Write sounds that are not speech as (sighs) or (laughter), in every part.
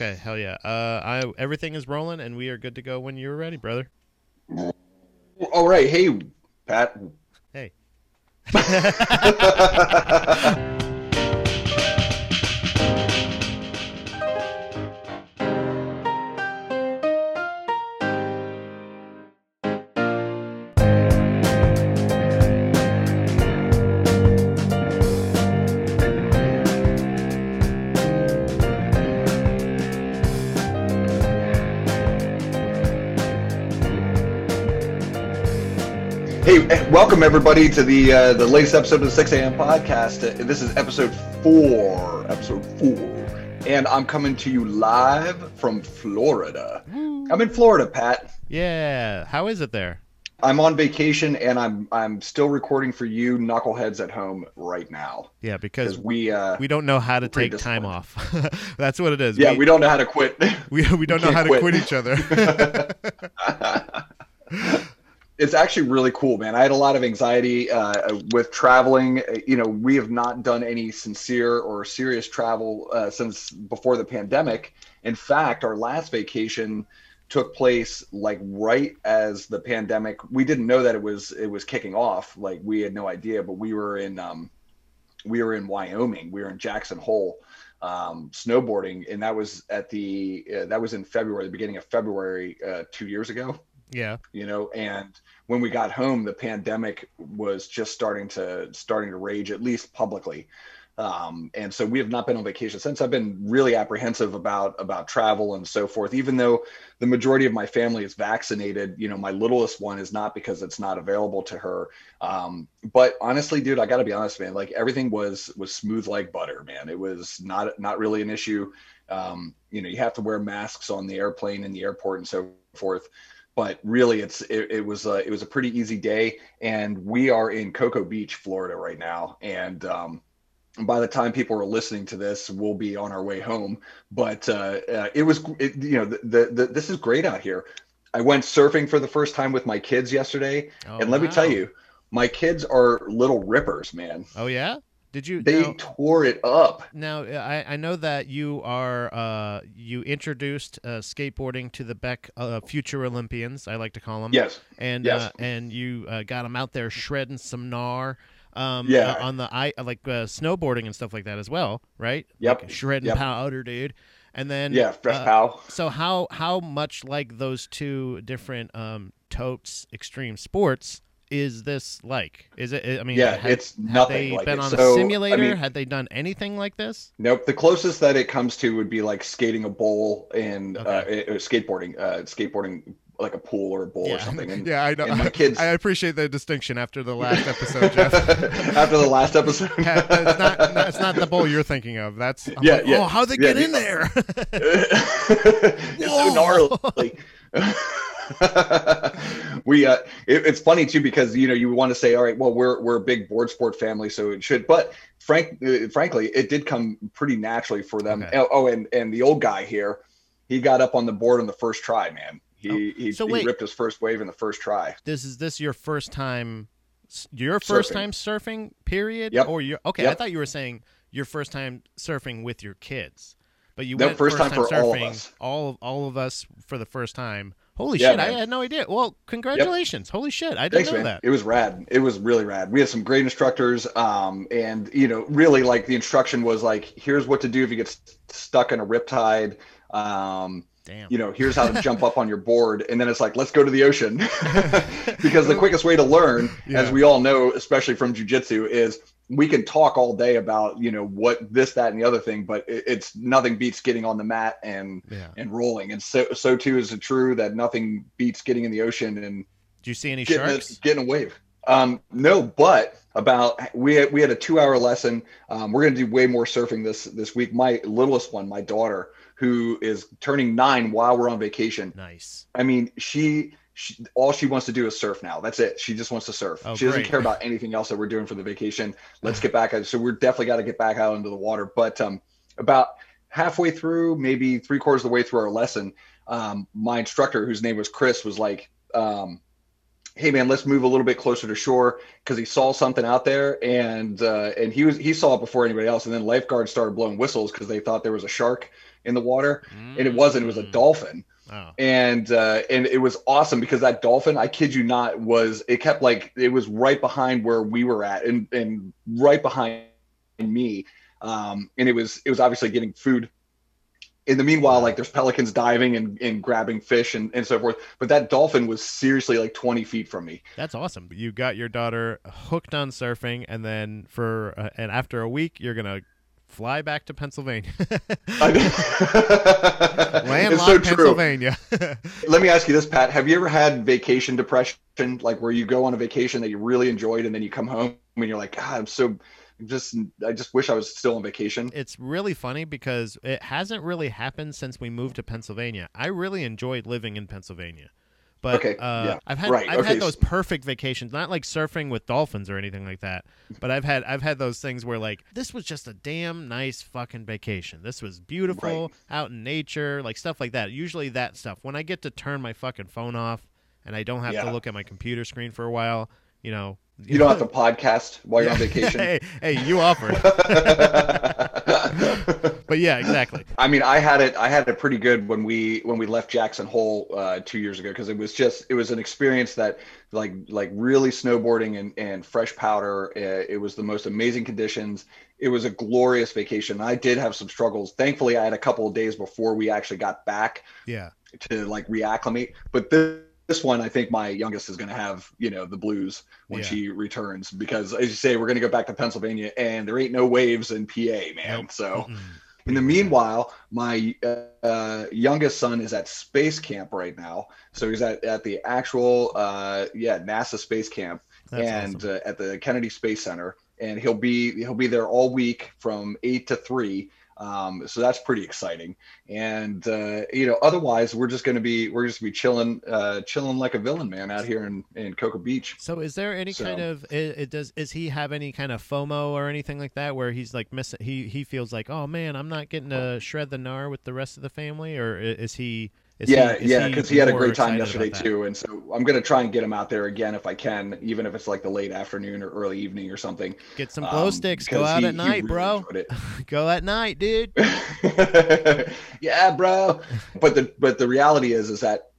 Okay, hell yeah. Uh, I everything is rolling, and we are good to go when you're ready, brother. All right, hey Pat. Hey. (laughs) (laughs) welcome everybody to the uh, the latest episode of the 6 a.m. podcast. Uh, this is episode four, episode four, and I'm coming to you live from Florida. I'm in Florida, Pat. Yeah. How is it there? I'm on vacation, and I'm I'm still recording for you knuckleheads at home right now Yeah, because we uh, we don't know how to take time off. (laughs) That's what it is. yeah we don't know how to quit. (laughs) we, we don't know can't how to quit. quit each other. (laughs) it's actually really cool, man. I had a lot of anxiety uh, with traveling. You know, we have not done any sincere or serious travel uh, since before the pandemic. In fact, our last vacation took place like right as the pandemic. We didn't know that it was it was kicking off. Like we had no idea, but we were in um, we were in Wyoming. We were in Jackson Hole um, snowboarding, and that was at the uh, that was in February, the beginning of February, uh, two years ago yeah. you know and when we got home the pandemic was just starting to starting to rage at least publicly. Um, and so we have not been on vacation since. I've been really apprehensive about about travel and so forth. Even though the majority of my family is vaccinated you know my littlest one is not because it's not available to her. Um, but honestly dude i gotta be honest man like everything was was smooth like butter man. It was not not really an issue. Um, you know you have to wear masks on the airplane and the airport and so forth but really it's it, it was a, it was a pretty easy day. And we are in cocoa beach florida right now. And um, by the time people are listening to this we'll be on our way home. But uh, uh, it was it, you know the, the, the this is great out here. I went surfing for the first time with my kids yesterday. Oh, and let me tell you my kids are little rippers man. Oh yeah. Did you? they now- tore it up Now, I, I know that you are uh, you introduced uh, skateboarding to the Beck uh, future Olympians. I like to call them. yes And yes. uh, and you uh, got them out there shredding some gnar. Um, Yeah. uh, on the i like uh, snowboarding and stuff like that as well, right? Yep. Like shredding Yep. powder, dude. And then yeah fresh pal So how how much like those two different um, totes extreme sports is this like? Is it? I mean, yeah had, it's had nothing they like been it. on So, a simulator? I mean, had they done anything like this? Nope. The closest that it comes to would be like skating a bowl and uh, Okay. uh, skateboarding, uh, skateboarding like a pool or a bowl or something. And, (laughs) yeah, I know. my (laughs) kids- I appreciate the distinction after the last episode, Jeff. (laughs) After the last episode, it's not it's not the bowl you're thinking of. That's I'm Yeah, like, yeah. Oh, how'd they Yeah, get in there? it's so gnarly. (laughs) we uh it, it's funny too because you know you want to say all right well we're we're a big board sport family so it should but frank uh, frankly it did come pretty naturally for them Okay. oh, oh and and the old guy here he got up on the board on the first try man he he, Oh, so he wait. ripped his first wave in the first try this is this your first time? Your first Surfing. time surfing? Period. Yep. Or you? Okay, I thought you were saying your first time surfing with your kids, but you No, went first time for all of surfing. us. All of all of us for the first time. Holy Yeah, shit! I had no idea. Well, congratulations. Holy shit! I didn't Thanks, know man. that. It was rad. It was really rad. We had some great instructors, um, and you know, really like the instruction was like, here's what to do if you get st- stuck in a riptide. Um, Damn. you know, here's how to jump up on your board, and then it's like, let's go to the ocean, (laughs) because the (laughs) quickest way to learn, Yeah. as we all know, especially from jujitsu, is we can talk all day about you know what this, that, and the other thing, but it, it's nothing beats getting on the mat and yeah. and rolling, and so so too is it true that nothing beats getting in the ocean and Do you see any getting a, sharks? getting a wave. Um, no, but about we had, we had a two hour lesson. Um, we're going to do way more surfing this this week. My littlest one, my daughter, who is turning nine while we're on vacation. Nice. I mean, she, she all she wants to do is surf now. That's it. She just wants to surf. Oh, she doesn't great. care about anything else that we're doing for the vacation. Let's (sighs) get back. Out. So we're definitely got to get back out into the water. But um, about halfway through, maybe three quarters of the way through our lesson, um, my instructor, whose name was Chris, was like, um, "Hey man, let's move a little bit closer to shore," because he saw something out there, and uh, and he was he saw it before anybody else. And then lifeguards started blowing whistles because they thought there was a shark in the water, and it wasn't. It was a Mm. dolphin, Oh. and uh, and it was awesome because that dolphin, I kid you not, was it kept like it was right behind where we were at, and and right behind me, um, and it was it was obviously getting food. In the meanwhile, like there's pelicans diving and, and grabbing fish and, and so forth. But that dolphin was seriously like 20 feet from me. That's awesome. You got your daughter hooked on surfing, and then for uh, and after a week, you're gonna fly back to Pennsylvania, (laughs) (laughs) landlocked so. Pennsylvania. (laughs) Let me ask you this, Pat. Have you ever had vacation depression, like where you go on a vacation that you really enjoyed and then you come home and you're like, God, I'm so just, I just wish I was still on vacation. it's really funny because it hasn't really happened since we moved to Pennsylvania. I really enjoyed living in Pennsylvania. But Okay, uh, yeah, I've had right, I've okay, had those perfect vacations, not like surfing with dolphins or anything like that. But I've had I've had those things where like this was just a damn nice fucking vacation. This was beautiful Right. out in nature, like stuff like that. Usually that stuff. When I get to turn my fucking phone off and I don't have to look at my computer screen for a while, you know. You don't have (laughs) to podcast while you're on (laughs) vacation. hey, hey, you offered. (laughs) (laughs) but yeah, exactly. I mean, I had it. I had it pretty good when we when we left Jackson Hole uh, two years ago because it was just it was an experience that like like really snowboarding and and fresh powder. Uh, it was the most amazing conditions. It was a glorious vacation. I did have some struggles. Thankfully, I had a couple of days before we actually got back Yeah. to like reacclimate. But this this one, I think my youngest is going to have you know the blues when Yeah. she returns because as you say, we're going to go back to Pennsylvania and there ain't no waves in PA, man. Nope. So. Mm-mm. In the meanwhile, my uh, youngest son is at space camp right now. So he's at, at the actual, uh, yeah, NASA space camp That's and awesome. uh, at the Kennedy Space Center. And he'll be he'll be there all week from eight to three. Um, so that's pretty exciting. And uh, you know, otherwise, we're just gonna be we're just gonna be chilling, uh, chilling like a villain, man, out here in in Cocoa Beach. So is there any So- kind of it, it does is he have any kind of FOMO or anything like that where he's like missing he he feels like oh man I'm not getting to shred the gnar with the rest of the family or is he is yeah, he, yeah, because he, had a great time yesterday too, and so I'm gonna try and get him out there again if I can, even if it's like the late afternoon or early evening or something. Get some glow um, sticks, go out he- at night, really bro. (laughs) go at night, dude. (laughs) yeah, bro. (laughs) But the but the reality is is that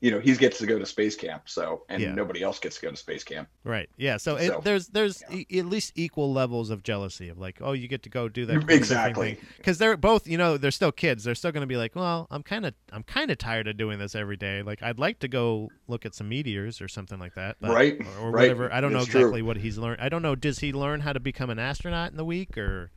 you know he gets to go to space camp, so and Yeah. nobody else gets to go to space camp. Right. Yeah. So, it, there's there's yeah. e- at least equal levels of jealousy of like, oh, you get to go do that Exactly. because they're both you know they're still kids. They're still going to be like, well, I'm kind of I'm kind of tired of doing this every day. Like, I'd like to go look at some meteors or something like that. but- Right, Or, or right. whatever. I don't know It's true. exactly what he's learned. I don't know. Does he learn how to become an astronaut in the week or?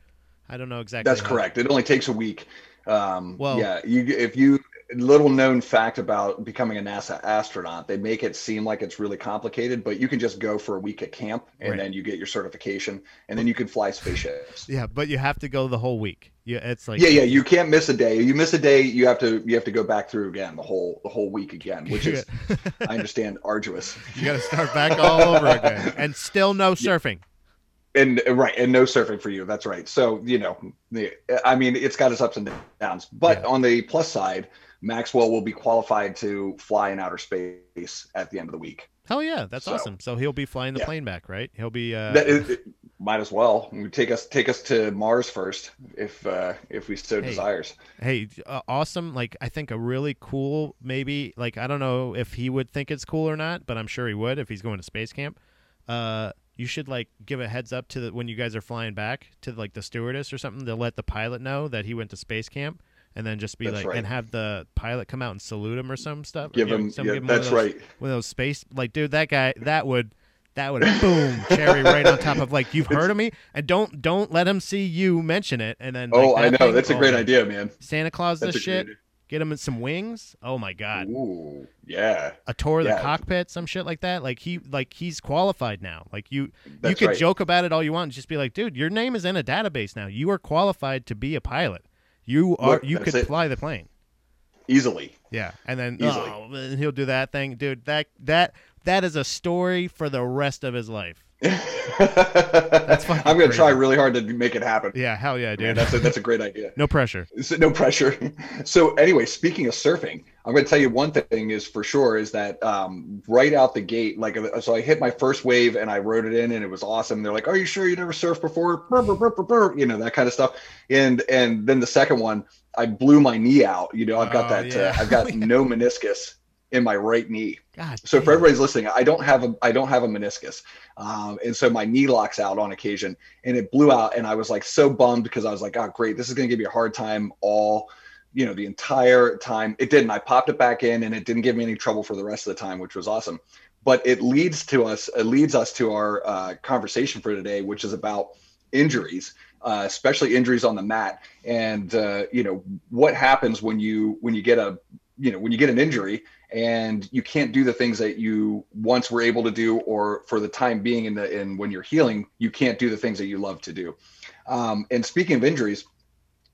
I don't know exactly. That's correct. It only takes a week. Um, Well- yeah, you if you little known fact about becoming a NASA astronaut, they make it seem like it's really complicated, but you can just go for a week at camp and Right. then you get your certification and then you can fly spaceships. Yeah, but you have to go the whole week. Yeah, it's like yeah, yeah, you can't miss a day. You miss a day, you have to you have to go back through again the whole the whole week again, (laughs) which is I understand arduous. (laughs) you got to start back all over again, and still no surfing. and uh, right and no surfing for you that's right so you know the, i mean it's got its ups and downs but Yeah. on the plus side maxwell will be qualified to fly in outer space at the end of the week Hell yeah, that's So- awesome. So he'll be flying the Yeah. plane back, right? He'll be. Uh, is, it might as well take us take us to mars first if uh if we so Hey. desires hey, uh, awesome! Like I think a really cool, maybe like I don't know if he would think it's cool or not, but I'm sure he would if he's going to space camp. Uh, you should like give a heads up to the when you guys are flying back to like the stewardess or something to let the pilot know that he went to space camp, and then just be That's like right. and have the pilot come out and salute him or some stuff. give him some- yeah, give him one that's those- right One of those space like, dude, that guy that would. That would boom (laughs) cherry right on top of like you've heard of me and don't don't let him see you mention it and then oh like, i know that's a oh, great idea man Santa Claus that's this great shit get him some wings. Oh my god, Ooh, yeah a tour of the cockpit, some shit like that. Like he, like he's qualified now. Like you, you could right. joke about it all you want, and just be like, dude, your name is in a database now. You are qualified to be a pilot. You are. Look, you could it. fly the plane. easily Yeah, and then Easily. oh, and he'll do that thing, dude. That that that is a story for the rest of his life. (laughs) i'm gonna crazy. try really hard to make it happen Yeah, hell yeah, Man, dude. that's a, that's a great idea no pressure. (laughs) So, no pressure. So anyway, speaking of surfing, I'm going to tell you one thing is for sure is that um, right out the gate, like so, I hit my first wave and I rode it in and it was awesome. They're like, "Are you sure you never surfed before?" You know that kind of stuff. And and then the second one, I blew my knee out. You know, I've got oh, that. Uh, yeah. Uh, I've got (laughs) no meniscus in my right knee. God so damn. for everybody's listening, I don't have a I don't have a meniscus, um, and so my knee locks out on occasion, and it blew out, and I was like so bummed because I was like, oh great, this is going to give me a hard time all, you know, the entire time. It didn't. I popped it back in, and it didn't give me any trouble for the rest of the time, which was awesome. But it leads to us. It leads us to our uh, conversation for today, which is about injuries. Uh, especially injuries on the mat, and uh, you know what happens when you when you get a you know when you get an injury and you can't do the things that you once were able to do or for the time being in the in when you're healing you can't do the things that you love to do. Um, and speaking of injuries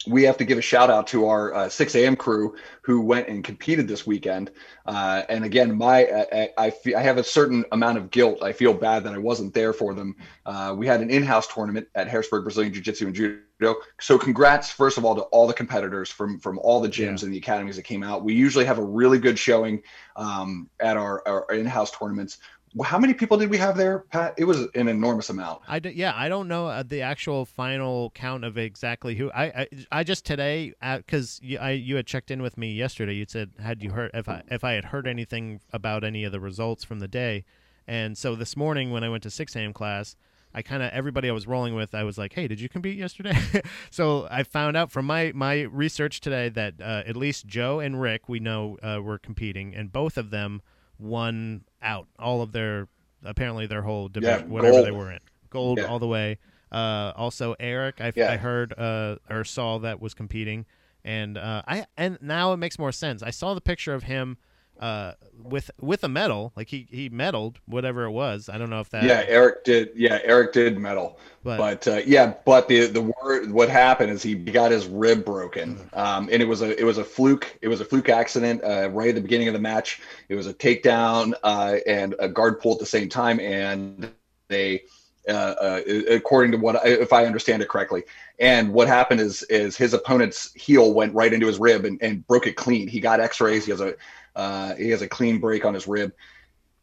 we have to give a shout out to our uh, 6 a.m. crew who went and competed this weekend. Uh, and again, my I, I, I, have a certain amount of guilt. I feel bad that I wasn't there for them. Uh, we had an in-house tournament at Harrisburg Brazilian Jiu-Jitsu and Judo. So congrats, first of all, to all the competitors from from all the gyms yeah. and the academies that came out. We usually have a really good showing um, at our, our in-house tournaments how many people did we have there, Pat? It was an enormous amount. I d- yeah, I don't know uh, the actual final count of exactly who. I I, I just today because you, I you had checked in with me yesterday. You said had you heard if I if I had heard anything about any of the results from the day, and so this morning when I went to six a.m. class. I kind of everybody I was rolling with, I was like, "Hey, did you compete yesterday?" (laughs) so I found out from my my research today that uh, at least Joe and Rick we know uh, were competing, and both of them won out all of their apparently their whole division, yeah, whatever they were in, gold yeah. all the way. Uh, also, Eric, I, yeah. I heard uh, or saw that was competing, and uh, I and now it makes more sense. I saw the picture of him uh, with with a medal, like he he medaled whatever it was. I don't know if that. Yeah, Eric did. Yeah, Eric did medal. But, but uh, yeah, but the the word what happened is he got his rib broken, mm. um, and it was a it was a fluke. It was a fluke accident uh, right at the beginning of the match. It was a takedown uh, and a guard pull at the same time, and they. Uh, uh, according to what if I understand it correctly, and what happened is is his opponent's heel went right into his rib and, and broke it clean. He got X-rays. He has a uh, he has a clean break on his rib.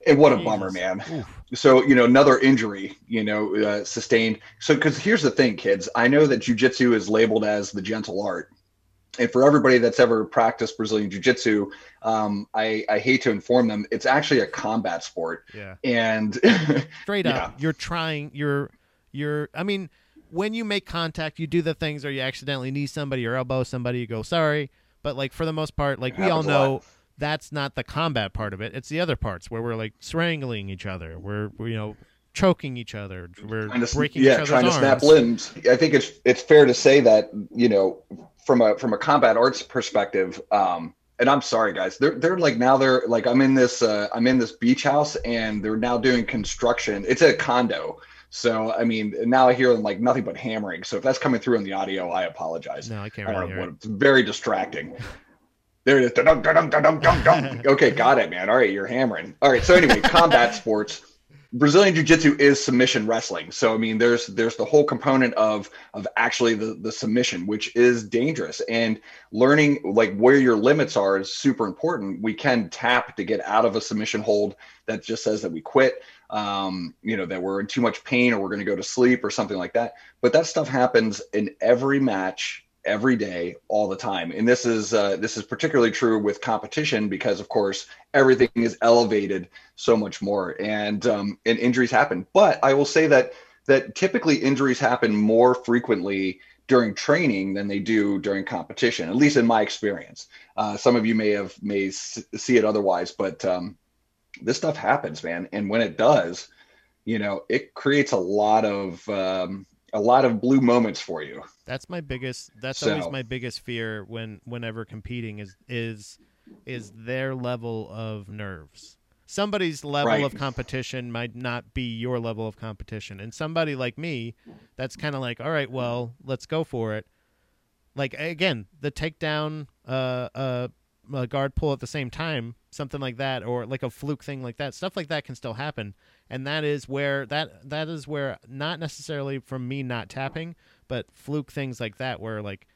And what a Jesus. bummer, man. Oof. So, you know, another injury, you know, uh, sustained. So, because here's the thing, kids, I know that jujitsu is labeled as the gentle art. And for everybody that's ever practiced Brazilian Jiu Jitsu, um, I, I, hate to inform them, it's actually a combat sport. Yeah. And (laughs) straight up, yeah. you're trying, you're, you're, I mean, when you make contact, you do the things or you accidentally knee somebody or elbow somebody, you go, sorry. But like for the most part, like we all know, that's not the combat part of it. It's the other parts where we're like strangling each other. We're, we're you know choking each other. We're to, breaking yeah, trying to arms. snap limbs. I think it's it's fair to say that you know from a from a combat arts perspective. Um, and I'm sorry, guys. They're they're like now they're like I'm in this uh, I'm in this beach house and they're now doing construction. It's a condo. So I mean, now I hear like nothing but hammering. So if that's coming through in the audio, I apologize. No, I can't really hear it. It's very distracting. There it is. okay, got it, man. All right, you're hammering. All right. So anyway, combat (laughs) sports. Brazilian Jiu-Jitsu is submission wrestling. So I mean, there's there's the whole component of of actually the the submission, which is dangerous. And learning like where your limits are is super important. We can tap to get out of a submission hold that just says that we quit. Um, you know, that we're in too much pain or we're going to go to sleep or something like that. But that stuff happens in every match every day all the time. And this is uh, this is particularly true with competition because of course everything is elevated so much more and um, and injuries happen. But i will say that that typically injuries happen more frequently during training than they do during competition at least in my experience. Uh, some of you may have may see it otherwise but um, this stuff happens man. And when it does you know it creates a lot of um, a lot of blue moments for you. That's my biggest. That's so, always my biggest fear when whenever competing is is is their level of nerves. Somebody's level right. of competition might not be your level of competition, and somebody like me, that's kind of like, all right, well, let's go for it. Like again, the takedown, uh, uh, a guard pull at the same time, something like that, or like a fluke thing like that. Stuff like that can still happen and that is where that that is where not necessarily from me not tapping, but fluke things like that where like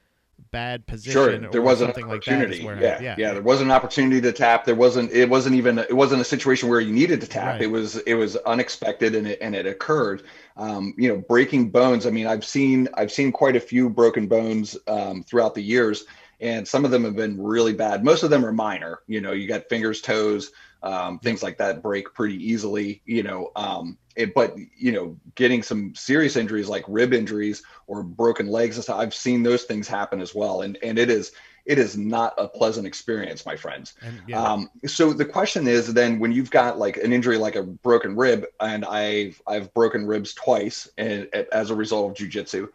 bad position. Sure, there or was an something like that. is opportunity. I- yeah, yeah, yeah, There was an opportunity to tap. There wasn't. It wasn't even. It wasn't a situation where you needed to tap. Right. It was. It was unexpected, and it and it occurred. Um, you know, breaking bones. I mean, I've seen. I've seen quite a few broken bones um, throughout the years, and some of them have been really bad. Most of them are minor. You know, you got fingers, toes, um, things like that break pretty easily. You know, um, it, but you know, getting some serious injuries like rib injuries or broken legs and stuff. I've seen those things happen as well, and and it is it is not a pleasant experience, my friends. And, yeah. Um, so the question is then when you've got like an injury like a broken rib, and I've I've broken ribs twice, and as a result of jujitsu,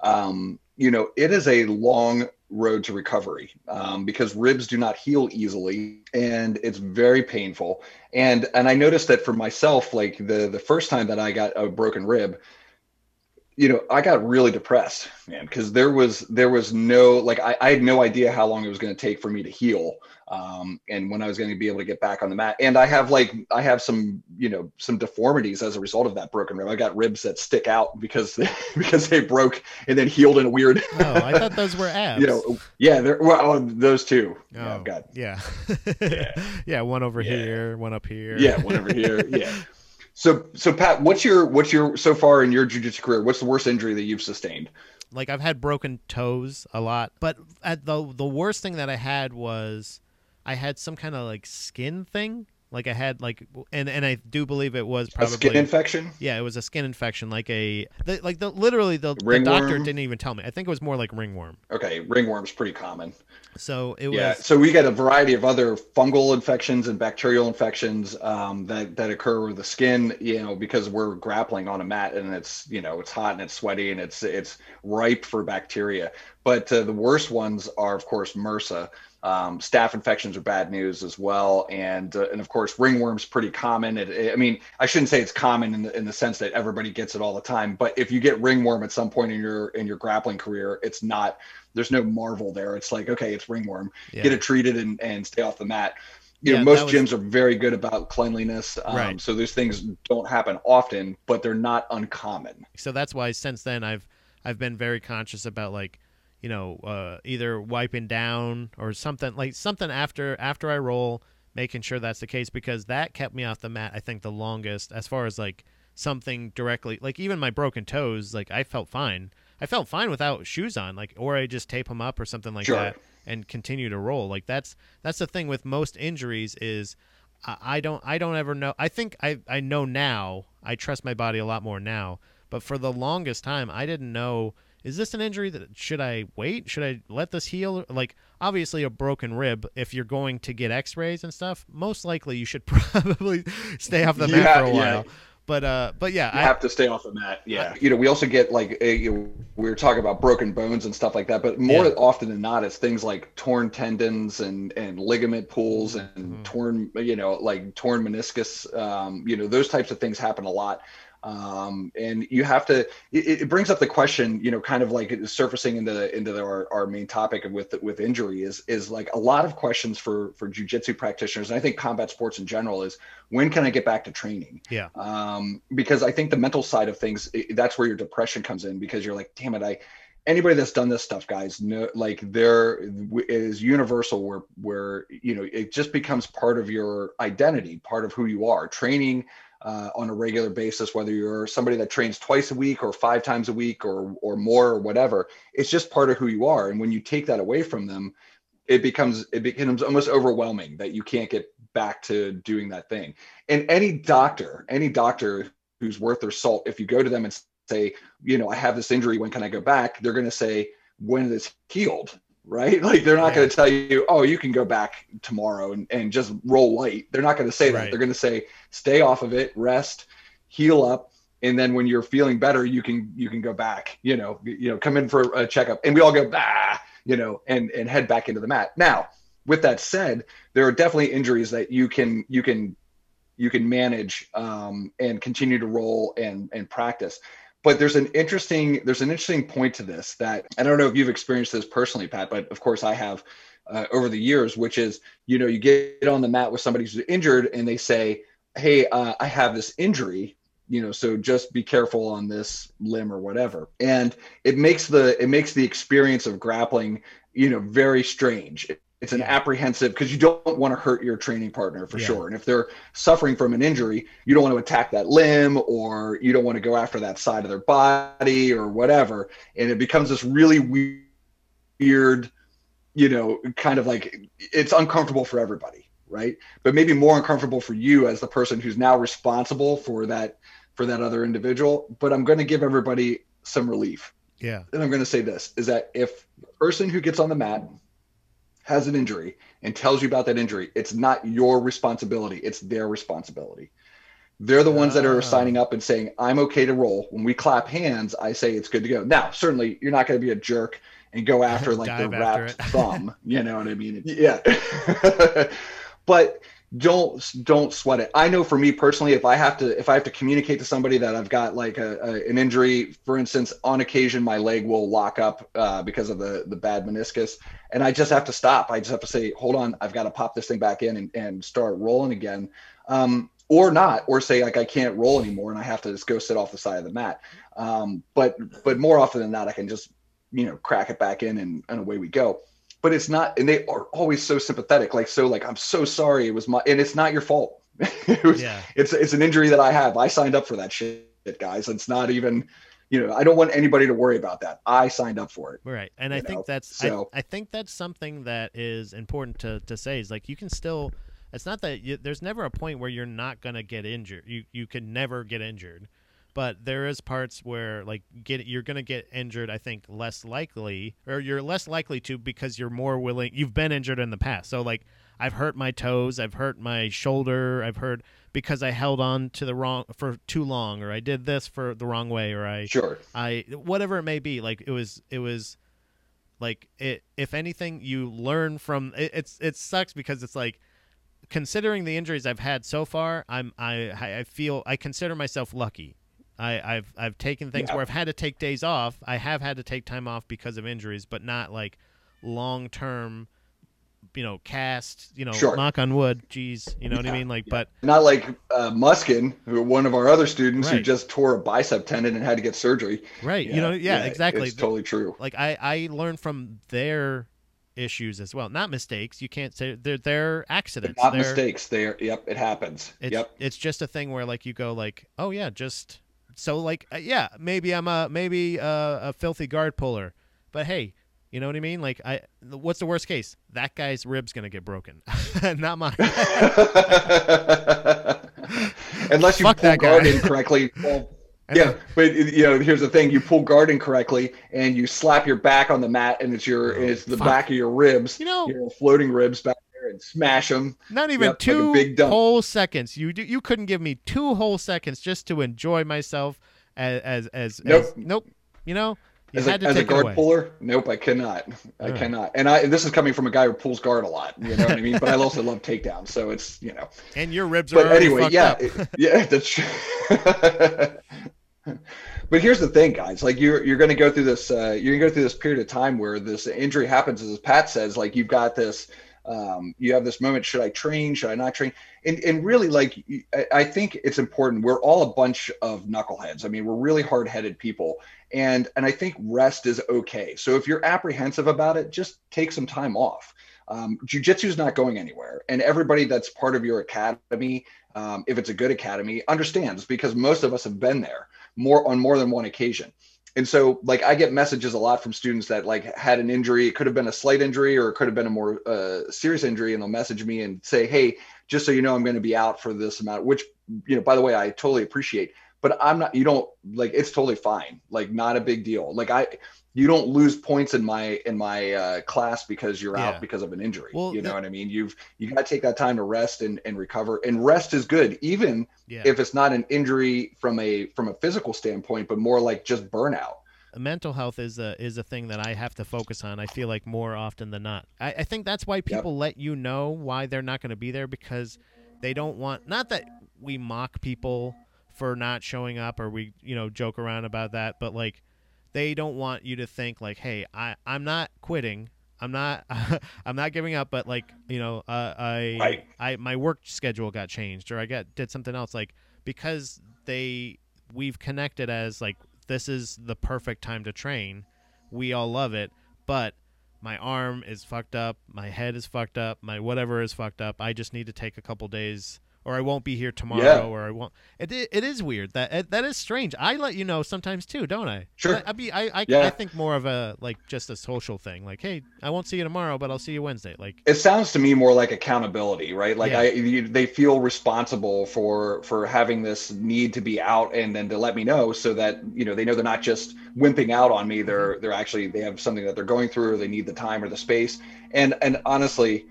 um, you know, it is a long road to recovery um, because ribs do not heal easily, and it's very painful. And and I noticed that for myself, like the the first time that I got a broken rib, you know i got really depressed man because there was there was no like I, I had no idea how long it was going to take for me to heal um, and when i was going to be able to get back on the mat and i have like i have some you know some deformities as a result of that broken rib i got ribs that stick out because they, (laughs) because they broke and then healed in a weird oh, I thought those were abs. (laughs) you know yeah they're well oh, those two yeah, Oh, i've got yeah. (laughs) Yeah. yeah, one over Yeah. here, one up here. yeah one over here yeah so so pat what's your what's your so far in your jiu-jitsu career what's the worst injury that you've sustained like I've had broken toes a lot, but at the the worst thing that I had was I had some kind of like skin thing. Like I had like, and and I do believe it was a probably skin infection yeah, it was a skin infection, like a the, like the literally the, the doctor didn't even tell me. I think it was more like ringworm. Okay, ringworm's pretty common. So it was Yeah, so we get a variety of other fungal infections and bacterial infections um, that that occur with the skin. You know, because we're grappling on a mat and it's you know it's hot and it's sweaty and it's it's ripe for bacteria. But uh, the worst ones are of course MRSA. Um, staph infections are bad news as well, and uh, and of course ringworm's pretty common. It, it- I mean, I shouldn't say it's common in the in the sense that everybody gets it all the time, but if you get ringworm at some point in your in your grappling career, it's not. There's no marvel there. It's like okay, it's ringworm yeah. get it treated and, and stay off the mat. You Yeah, know, most was- gyms are very good about cleanliness. Um, Right. So those things don't happen often, but they're not uncommon. so that's why since then I've I've been very conscious about like you know uh, either wiping down or something like something after after I roll, making sure that's the case because that kept me off the mat. I think the longest as far as like something directly like even my broken toes like I felt fine. I felt fine without shoes on like or I just tape them up or something like Sure. that and continue to roll. Like that's that's the thing with most injuries is I I don't I don't ever know. I think I I know now. I trust my body a lot more now. But for the longest time, I didn't know. Is this an injury that should I wait? Should I let this heal? Like obviously a broken rib. If you're going to get X-rays and stuff, most likely you should (laughs) probably stay off the mat Yeah, for a yeah. while. But uh, but yeah, You I, have to stay off the mat. Yeah. You know, we also get like a, you know, we were talking about broken bones and stuff like that, but more Yeah. often than not, it's things like torn tendons and and ligament pulls and Mhm. torn, you know, like torn meniscus. Um, you know, those types of things happen a lot. Um, and you have to. It, it brings up the question, you know, kind of like surfacing into into the, our, our main topic with with injury is is like a lot of questions for for jujitsu practitioners, and I think combat sports in general is when can I get back to training? Yeah. Um, because I think the mental side of things, that's where your depression comes in because you're like, damn it, I, anybody that's done this stuff, guys, know, like there is universal where, where, you know, it just becomes part of your identity, part of who you are training, uh, on a regular basis, whether you're somebody that trains twice a week or five times a week or, or more or whatever, it's just part of who you are. And when you take that away from them, it becomes it becomes almost overwhelming that you can't get back to doing that thing. And any doctor, any doctor who's worth their salt, if you go to them and say, you know, I have this injury, when can I go back? They're going to say when it's healed, right? (laughs) Like they're not Yeah. going to tell you, oh, you can go back tomorrow and, and just roll light. They're not going to say that. They're going to say, stay off of it, rest, heal up. And then when you're feeling better, you can you can go back, you know, you know, come in for a checkup. And we all go, bah, you know, and and head back into the mat. Now, with that said, there are definitely injuries that you can you can you can manage um, and continue to roll and and practice. But there's an interesting there's an interesting point to this that I don't know if you've experienced this personally, Pat, but of course I have uh, over the years, which is you know you get on the mat with somebody who's injured and they say, hey, uh, I have this injury. you know so just be careful on this limb or whatever and it makes the it makes the experience of grappling you know very strange it's an apprehensive because you don't want to hurt your training partner for Yeah. sure. And if they're suffering from an injury you don't want to attack that limb or you don't want to go after that side of their body or whatever. And it becomes this really weird you know kind of like it's uncomfortable for everybody right? But maybe more uncomfortable for you as the person who's now responsible for that for that other individual. But i'm going to give everybody some relief. Yeah. and i'm going to say this is that if the person who gets on the mat has an injury and tells you about that injury it's not your responsibility it's their responsibility. They're the ones that Ah. are signing up and saying i'm okay to roll. When we clap hands i say it's good to go. Now certainly you're not going to be a jerk and go after like (laughs) the after wrapped thumb you (laughs) know what i mean? Yeah. (laughs) But don't don't sweat it. I know for me personally if i have to if i have to communicate to somebody that i've got like a, a an injury for instance on occasion my leg will lock up uh, because of the the bad meniscus. And i just have to stop. I just have to say hold on i've got to pop this thing back in and, and start rolling again. Um, or not or say like i can't roll anymore and i have to just go sit off the side of the mat. Um, but but more often than not i can just you know crack it back in and, and away we go but it's not and they are always so sympathetic like so like i'm so sorry it was my and it's not your fault (laughs) it was, Yeah. it's it's an injury that i have i signed up for that shit guys it's not even you know i don't want anybody to worry about that i signed up for it Right. And I think know, that's so- I, I think that's something that is important to, to say is like you can still it's not that you, there's never a point where you're not going to get injured. You you can never get injured. But there is parts where like get you're going to get injured I think less likely or you're less likely to because you're more willing you've been injured in the past. So like I've hurt my toes, I've hurt my shoulder, I've hurt because I held on to the wrong for too long or I did this for the wrong way or I sure I whatever it may be, like it was it was like it if anything you learn from it, it's it sucks because it's like considering the injuries I've had so far, I'm I I feel I consider myself lucky. I, I've I've taken things Yeah. where I've had to take days off. I have had to take time off because of injuries, but not like long term you know, cast, you know, Sure. knock on wood, geez, you know what I mean? Like yeah. but not like uh, muskin who one of our other students who just tore a bicep tendon and had to get surgery right, you know, yeah, exactly. it's totally true like I I learned from their issues as well. Not mistakes. You can't say they're they're accidents. not They're- mistakes there yep it happens It's yep it's just a thing where like you go like, oh yeah, just so like uh, yeah, maybe I'm a maybe a, a filthy guard puller, but hey, you know what I mean? Like I, what's the worst case? That guy's ribs gonna get broken, (laughs) not mine. (laughs) Unless you Fuck pull guard incorrectly. Well, (laughs) yeah, but you know, here's the thing: you pull guard incorrectly, and you slap your back on the mat, and it's your Oh, it's the fuck. back of your ribs, You know- your floating ribs back and smash them. Not even Yep, like two big whole seconds. You do, you couldn't give me two whole seconds just to enjoy myself as as as Nope. as- nope. You know, you As a, to as a guard away. puller, nope, I cannot. I Yeah. cannot. And I this is coming from a guy who pulls guard a lot. You know what I mean? But I (laughs) also love takedowns, so it's you know. and your ribs are but anyway, yeah, it- yeah, (laughs) that's true. but here's the thing, guys. Like you're you're going to go through this. Uh, you're going to go through this period of time where this injury happens, as Pat says. Like you've got this. Um, you have this moment. Should I train? Should I not train? And and really, like I, think it's important. We're all a bunch of knuckleheads. I mean, we're really hard headed people. And and I think rest is okay. So if you're apprehensive about it, just take some time off. Um, Jiu-jitsu is not going anywhere, and everybody that's part of your academy, um, if it's a good academy, understands because most of us have been there more on more than one occasion. And so, like, I get messages a lot from students that like had an injury. It could have been a slight injury, or it could have been a more uh, serious injury, and they'll message me and say, "Hey, just so you know, I'm going to be out for this amount." Which, you know, by the way, I totally appreciate. But I'm not. You don't like. It's totally fine. Like, not a big deal. Like, I you don't lose points in my in my uh, class because you're Yeah. out because of an injury. Well, you know the- what I mean? You've you got to take that time to rest and, and recover. And rest is good, even Yeah. if it's not an injury from a from a physical standpoint, but more like just burnout. mental health is a is a thing that I have to focus on. I feel like more often than not. I, I think that's why people let you know why they're not going to be there because they don't want. Not that we mock people for not showing up or we you know joke around about that, but like they don't want you to think like, hey, I I'm not quitting. I'm not (laughs) I'm not giving up, but like you know, uh, I Right. I my work schedule got changed or I got did something else like because they we've connected as like this is the perfect time to train. We all love it, but my arm is fucked up, my head is fucked up, my whatever is fucked up. I just need to take a couple days or I won't be here tomorrow, Yeah. or I won't. It, it, it is weird that it, that is strange. I let you know sometimes too, don't I? Sure. I, I be I I, Yeah. I think more of a like just a social thing. Like, hey, I won't see you tomorrow, but I'll see you Wednesday. Like, it sounds to me more like accountability right like Yeah. i you, they feel responsible for for having this need to be out and then to let me know so that you know they know they're not just wimping out on me mm-hmm. they're they're actually they have something that they're going through or they need the time or the space and and honestly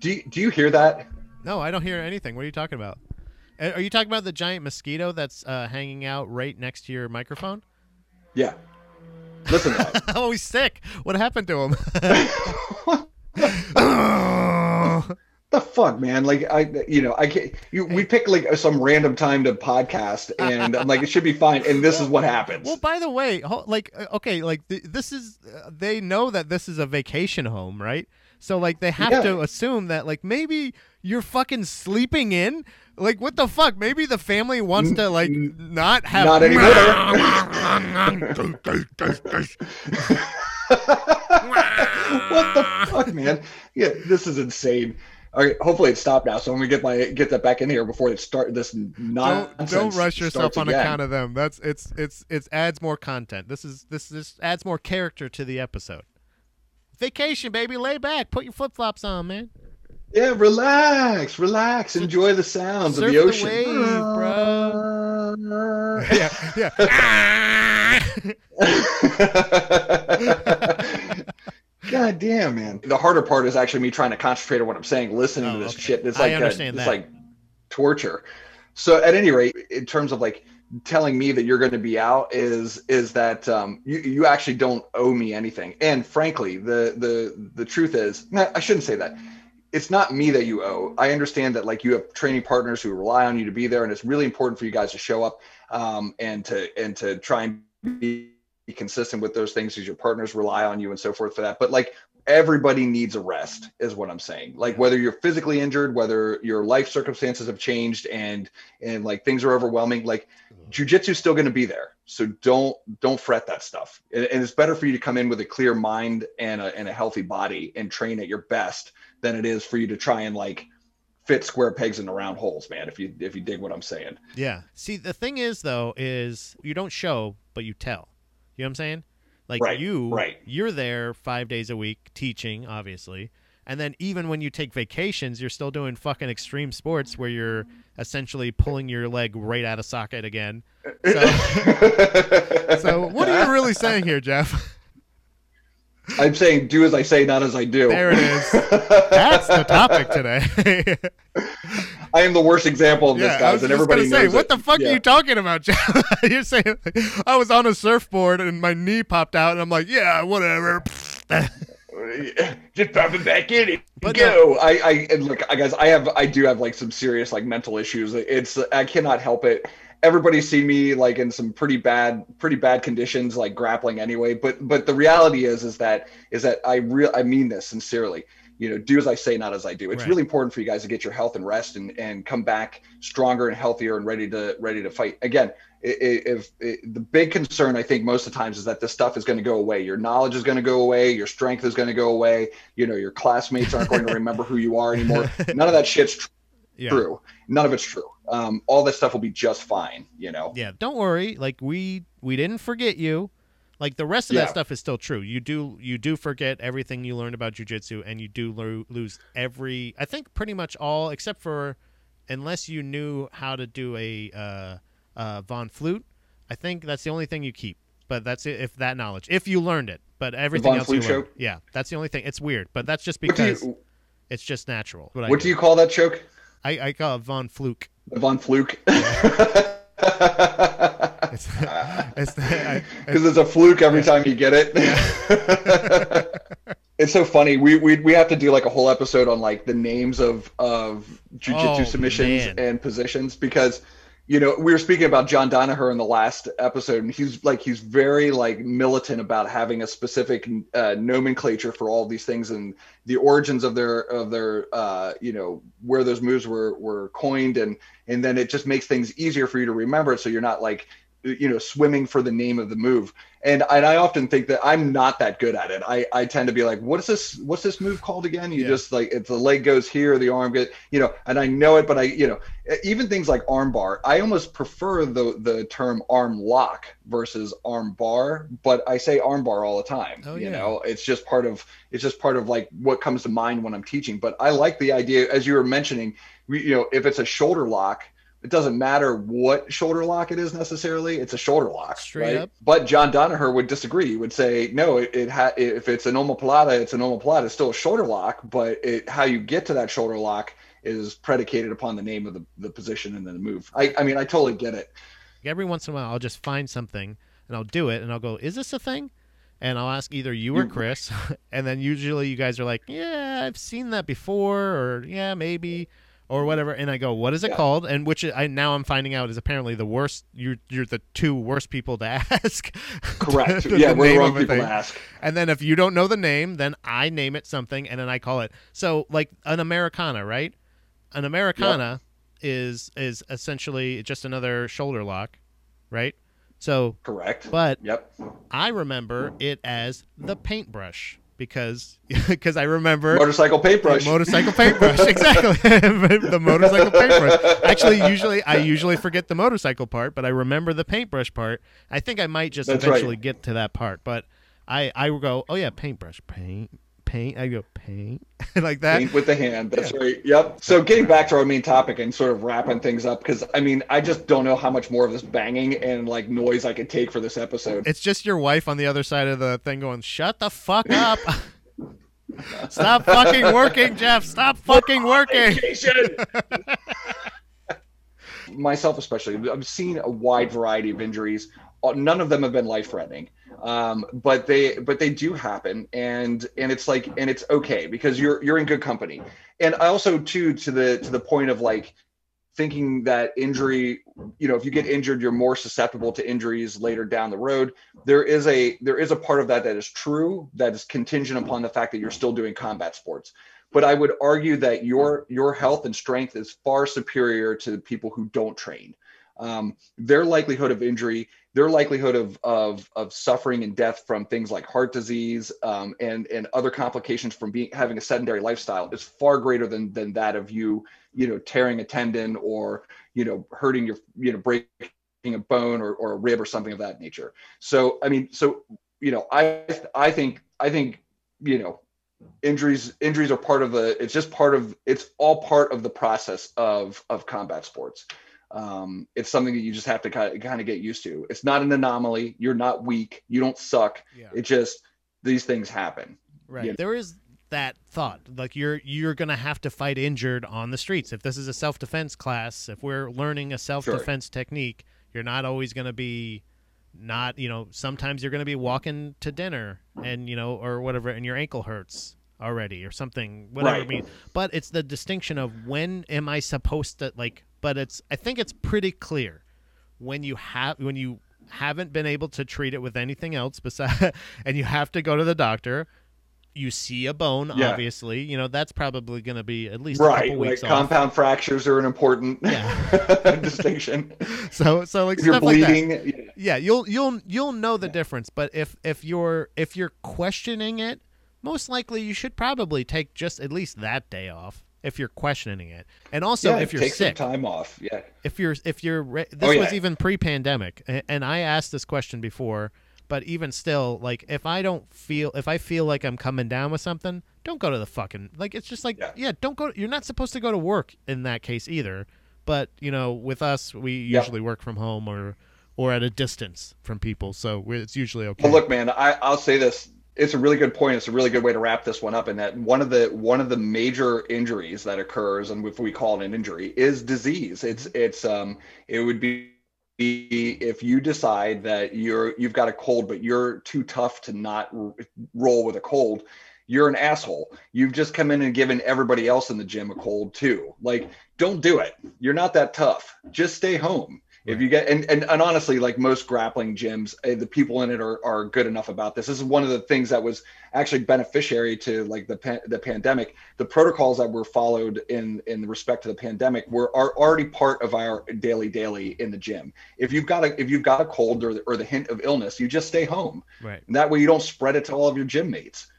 do you, do you hear that no, I don't hear anything. What are you talking about? Are you talking about the giant mosquito that's uh, hanging out right next to your microphone? yeah listen to that. (laughs) oh, he's sick. What happened to him? (laughs) the fuck man like i you know i can't you we pick like some random time to podcast and i'm like it should be fine and this is what happens well, by the way, like, uh, okay, like this is uh, they know that this is a vacation home, right? So like they have Yeah. to assume that like maybe you're fucking sleeping in. Like what the fuck? Maybe the family wants to like not have not anymore. (laughs) what the fuck, man? Yeah, this is insane. All right, hopefully it stopped now. So when we get my get that back in here before it start this don't nonsense. don't rush yourself on again. account of them. That's it's it's it adds more content. This is this this adds more character to the episode. Vacation, baby, lay back, put your flip flops on, man. Yeah, relax, relax, enjoy the sounds Surf of the ocean, the ocean, wave, bro. (laughs) yeah, yeah. (laughs) God damn, man. The harder part is actually me trying to concentrate on what I'm saying, listening Oh, to this okay. shit. It's I like understand it's that. like torture. So at any rate, in terms of like telling me that you're going to be out is is that um, you you actually don't owe me anything. And frankly, the the the truth is, nah, I shouldn't say that. It's not me that you owe. I understand that like you have training partners who rely on you to be there, and it's really important for you guys to show up um, and to and to try and be consistent with those things because your partners rely on you and so forth for that. But like everybody needs a rest is what I'm saying. Like whether you're physically injured, whether your life circumstances have changed and and like things are overwhelming, like jujitsu is still going to be there. So don't don't fret that stuff. And, and it's better for you to come in with a clear mind and a and a healthy body and train at your best than it is for you to try and like fit square pegs into round holes, man. If you if you dig what I'm saying. Yeah. See, the thing is though, is you don't show, but you tell. You know what I'm saying? Like Right, you, right. you're there five days a week teaching, obviously, and then even when you take vacations, you're still doing fucking extreme sports where you're essentially pulling your leg right out of socket again. (laughs) So, so what are you really saying here, Jeff? (laughs) I'm saying do as I say, not as I do. There it is. (laughs) That's the topic today. I am the worst example of this, yeah, guys, and everybody say, knows what it. the fuck Yeah. are you talking about, Jeff? (laughs) You're saying I was on a surfboard and my knee popped out, and I'm like, yeah, whatever. (laughs) Just pop it back in. But go. I, I and look, I guys, I have, I do have like some serious like mental issues. It's, I cannot help it. Everybody's seen me like in some pretty bad, pretty bad conditions, like grappling anyway. But, but the reality is, is that, is that I real, I mean this sincerely. You know, do as I say, not as I do. It's Right. really important for you guys to get your health and rest and and come back stronger and healthier and ready to ready to fight again. i- i- If, the big concern I think most of the times is that this stuff is going to go away. Your knowledge is going to go away. Your strength is going to go away. You know, your classmates aren't going to remember who you are anymore. (laughs) None of that shit's tr- yeah. true. None of it's true. Um, all this stuff will be just fine. You know. Yeah, don't worry. Like we we didn't forget you. Like the rest of Yeah. that stuff is still true. You do you do forget everything you learned about jujitsu, and you do lo- lose every. I think pretty much all except for, unless you knew how to do a uh, uh, von Flue. I think that's the only thing you keep. But that's it, if that knowledge, if you learned it. But everything else you flute learned. choke? Yeah, that's the only thing. It's weird, but that's just because you it's just natural. What, What do you call that choke? I, I call it von fluke. The von fluke. (laughs) It's, it's, (laughs) because it's a fluke every time you get it. (laughs) it's so funny. We, we we have to do like a whole episode on like the names of of jujitsu Oh, submissions man. and positions because you know we were speaking about john danaher in the last episode and he's like he's very like militant about having a specific uh, nomenclature for all these things and the origins of their of their uh, you know where those moves were were coined. And and then it just makes things easier for you to remember so you're not like you know swimming for the name of the move and and I often think that I'm not that good at it. I I tend to be like, what is this? What's this move called again? You yeah. just like if the leg goes here, the arm get you know, and I know it, but I you know, even things like arm bar, I almost prefer the the term arm lock versus arm bar, but I say arm bar all the time. Oh, you yeah. know, it's just part of it's just part of like what comes to mind when I'm teaching. But I like the idea, as you were mentioning, you know, if it's a shoulder lock it doesn't matter what shoulder lock it is necessarily. It's a shoulder lock, Straight right? Up. But John Danaher would disagree. He would say, no, it, it ha- if it's an omoplata, it's an omoplata. It's still a shoulder lock, but it, how you get to that shoulder lock is predicated upon the name of the, the position and then the move. I, I mean, I totally get it. Every once in a while, I'll just find something and I'll do it and I'll go, is this a thing? And I'll ask either you or mm. Chris. (laughs) and then usually you guys are like, yeah, I've seen that before, or yeah, maybe or whatever and i go what is it yeah. called? And which i now i'm finding out is apparently the worst you're you're the two worst people to (laughs) ask. Correct. (laughs) The, yeah we're the wrong people to ask. And then if you don't know the name then i name it something and then i call it. So like an americana right? An americana yep. is is essentially just another shoulder lock right? So correct. but yep. I remember it as the paintbrush because (laughs) because I remember motorcycle paintbrush. Motorcycle paintbrush, (laughs) exactly. (laughs) the motorcycle paintbrush. Actually, usually I usually forget the motorcycle part, but I remember the paintbrush part. I think I might just That's eventually right. get to that part, but I I go, oh yeah, paintbrush, paint, paint. I go paint (laughs) like that. Paint with the hand. That's yeah. right. Yep. So getting back to our main topic and sort of wrapping things up, because I mean, I just don't know how much more of this banging and like noise I could take for this episode. It's just your wife on the other side of the thing going, "Shut the fuck up." (laughs) Stop fucking working, Jeff. Stop fucking working. (laughs) Myself, especially, I've seen a wide variety of injuries. Uh, none of them have been life threatening um, but they but they do happen and and it's like and it's okay because you're you're in good company. And i also too to the to the point of like thinking that injury you know if you get injured you're more susceptible to injuries later down the road. There is a there is a part of that that is true that is contingent upon the fact that you're still doing combat sports. But i would argue that your your health and strength is far superior to people who don't train. Um, their likelihood of injury, their likelihood of, of, of suffering and death from things like heart disease um, and, and other complications from being having a sedentary lifestyle is far greater than, than that of you, you know, tearing a tendon or, you know, hurting your, you know, breaking a bone or, or a rib or something of that nature. So, I mean, so, you know, I, I think, I think, you know, injuries injuries are part of the it's just part of it's all part of the process of of combat sports um, it's something that you just have to kind of, get used to. It's not an anomaly. You're not weak. You don't suck. Yeah. It just these things happen. Right. You know? There is that thought like you're you're gonna have to fight injured on the streets if this is a self-defense class if we're learning a self-defense sure. technique you're not always gonna be not you know sometimes you're gonna be walking to dinner and you know or whatever and your ankle hurts already or something whatever right. I mean but it's the distinction of when am I supposed to like but it's I think it's pretty clear when you have when you haven't been able to treat it with anything else besides (laughs) and you have to go to the doctor you see a bone yeah. obviously you know that's probably going to be at least right, a couple weeks like compound fractures are an important yeah. (laughs) distinction (laughs) so so like if you're bleeding like yeah. yeah you'll you'll you'll know the difference but if if you're if you're questioning it most likely you should probably take just at least that day off if you're questioning it, and also yeah, if you're take sick. Some time off. Yeah. If you're if you're oh, this oh, yeah. was even pre-pandemic, and I asked this question before, but even still, like if I don't feel if I feel like I'm coming down with something, don't go to the fucking like. It's just like yeah, yeah don't go. You're not supposed to go to work in that case either. But you know, with us, we usually work from home or or at a distance from people, so it's usually okay. Well, look, man, I, I'll say this it's a really good point. It's a really good way to wrap this one up. In that one of the one of the major injuries that occurs, and if we call it an injury, is disease. It's it's um it would be if you decide that you're you've got a cold but you're too tough to not roll with a cold you're an asshole. You've just come in and given everybody else in the gym a cold too. Like, don't do it. You're not that tough. Just stay home. If you get and, and and honestly, like most grappling gyms, eh, the people in it are are good enough about this. This is one of the things that was actually beneficiary to like the pan, the pandemic. The protocols that were followed in in respect to the pandemic were are already part of our daily daily in the gym. If you've got a if you've got a cold or or the hint of illness, you just stay home. Right. And that way you don't spread it to all of your gym mates.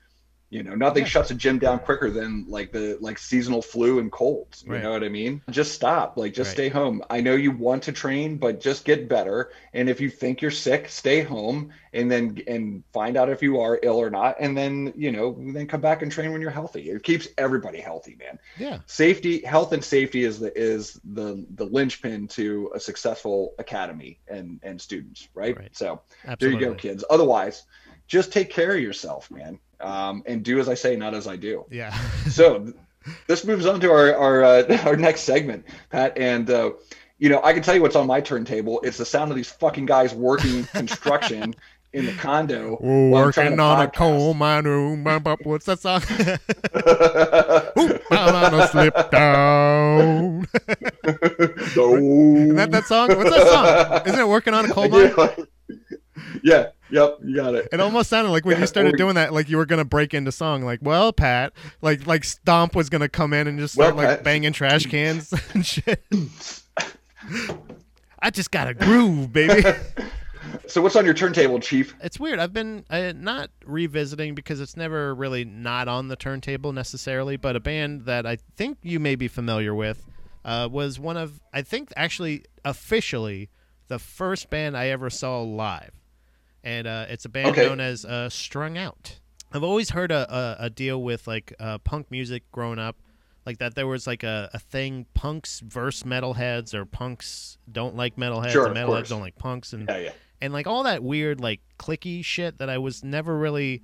You know, nothing Yeah. shuts a gym down quicker than like the like seasonal flu and colds. You Right. know what I mean? Just stop. Like just Right. stay home. I know you want to train, but just get better. And if you think you're sick, stay home and then and find out if you are ill or not. And then, you know, then come back and train when you're healthy. It keeps everybody healthy, man. Yeah. Safety, health and safety is the is the the linchpin to a successful academy and and students, right? Right. So Absolutely. there you go, kids. Otherwise, just take care of yourself, man, um, and do as I say, not as I do. Yeah. (laughs) So this moves on to our our uh, (laughs) our next segment, Pat, and uh, you know I can tell you what's on my turntable. It's the sound of these fucking guys working (laughs) construction in the condo. Working on a coal mine room. What's that song? Ooh, I'm on a slip down. Isn't that that song? What's that song? Isn't it working on a coal mine? (laughs) yeah. Yep. You got it. It almost sounded like when Yeah, you started or- doing that, like you were gonna break into song. Like, well, Pat, like like Stomp was gonna come in and just start Well, like Pat- banging trash cans (laughs) and shit. I just got a groove, baby. (laughs) So what's on your turntable, Chief? it's weird. I've been uh, not revisiting because it's never really not on the turntable necessarily, but a band that I think you may be familiar with uh, was one of, I think actually officially the first band I ever saw live. And uh, it's a band Okay. known as uh, Strung Out. I've always heard a, a, a deal with like uh, punk music growing up, like that there was like a, a thing punks verse metalheads or punks don't like metalheads Sure, and metalheads don't like punks and Yeah, yeah. and like all that weird like clicky shit that I was never really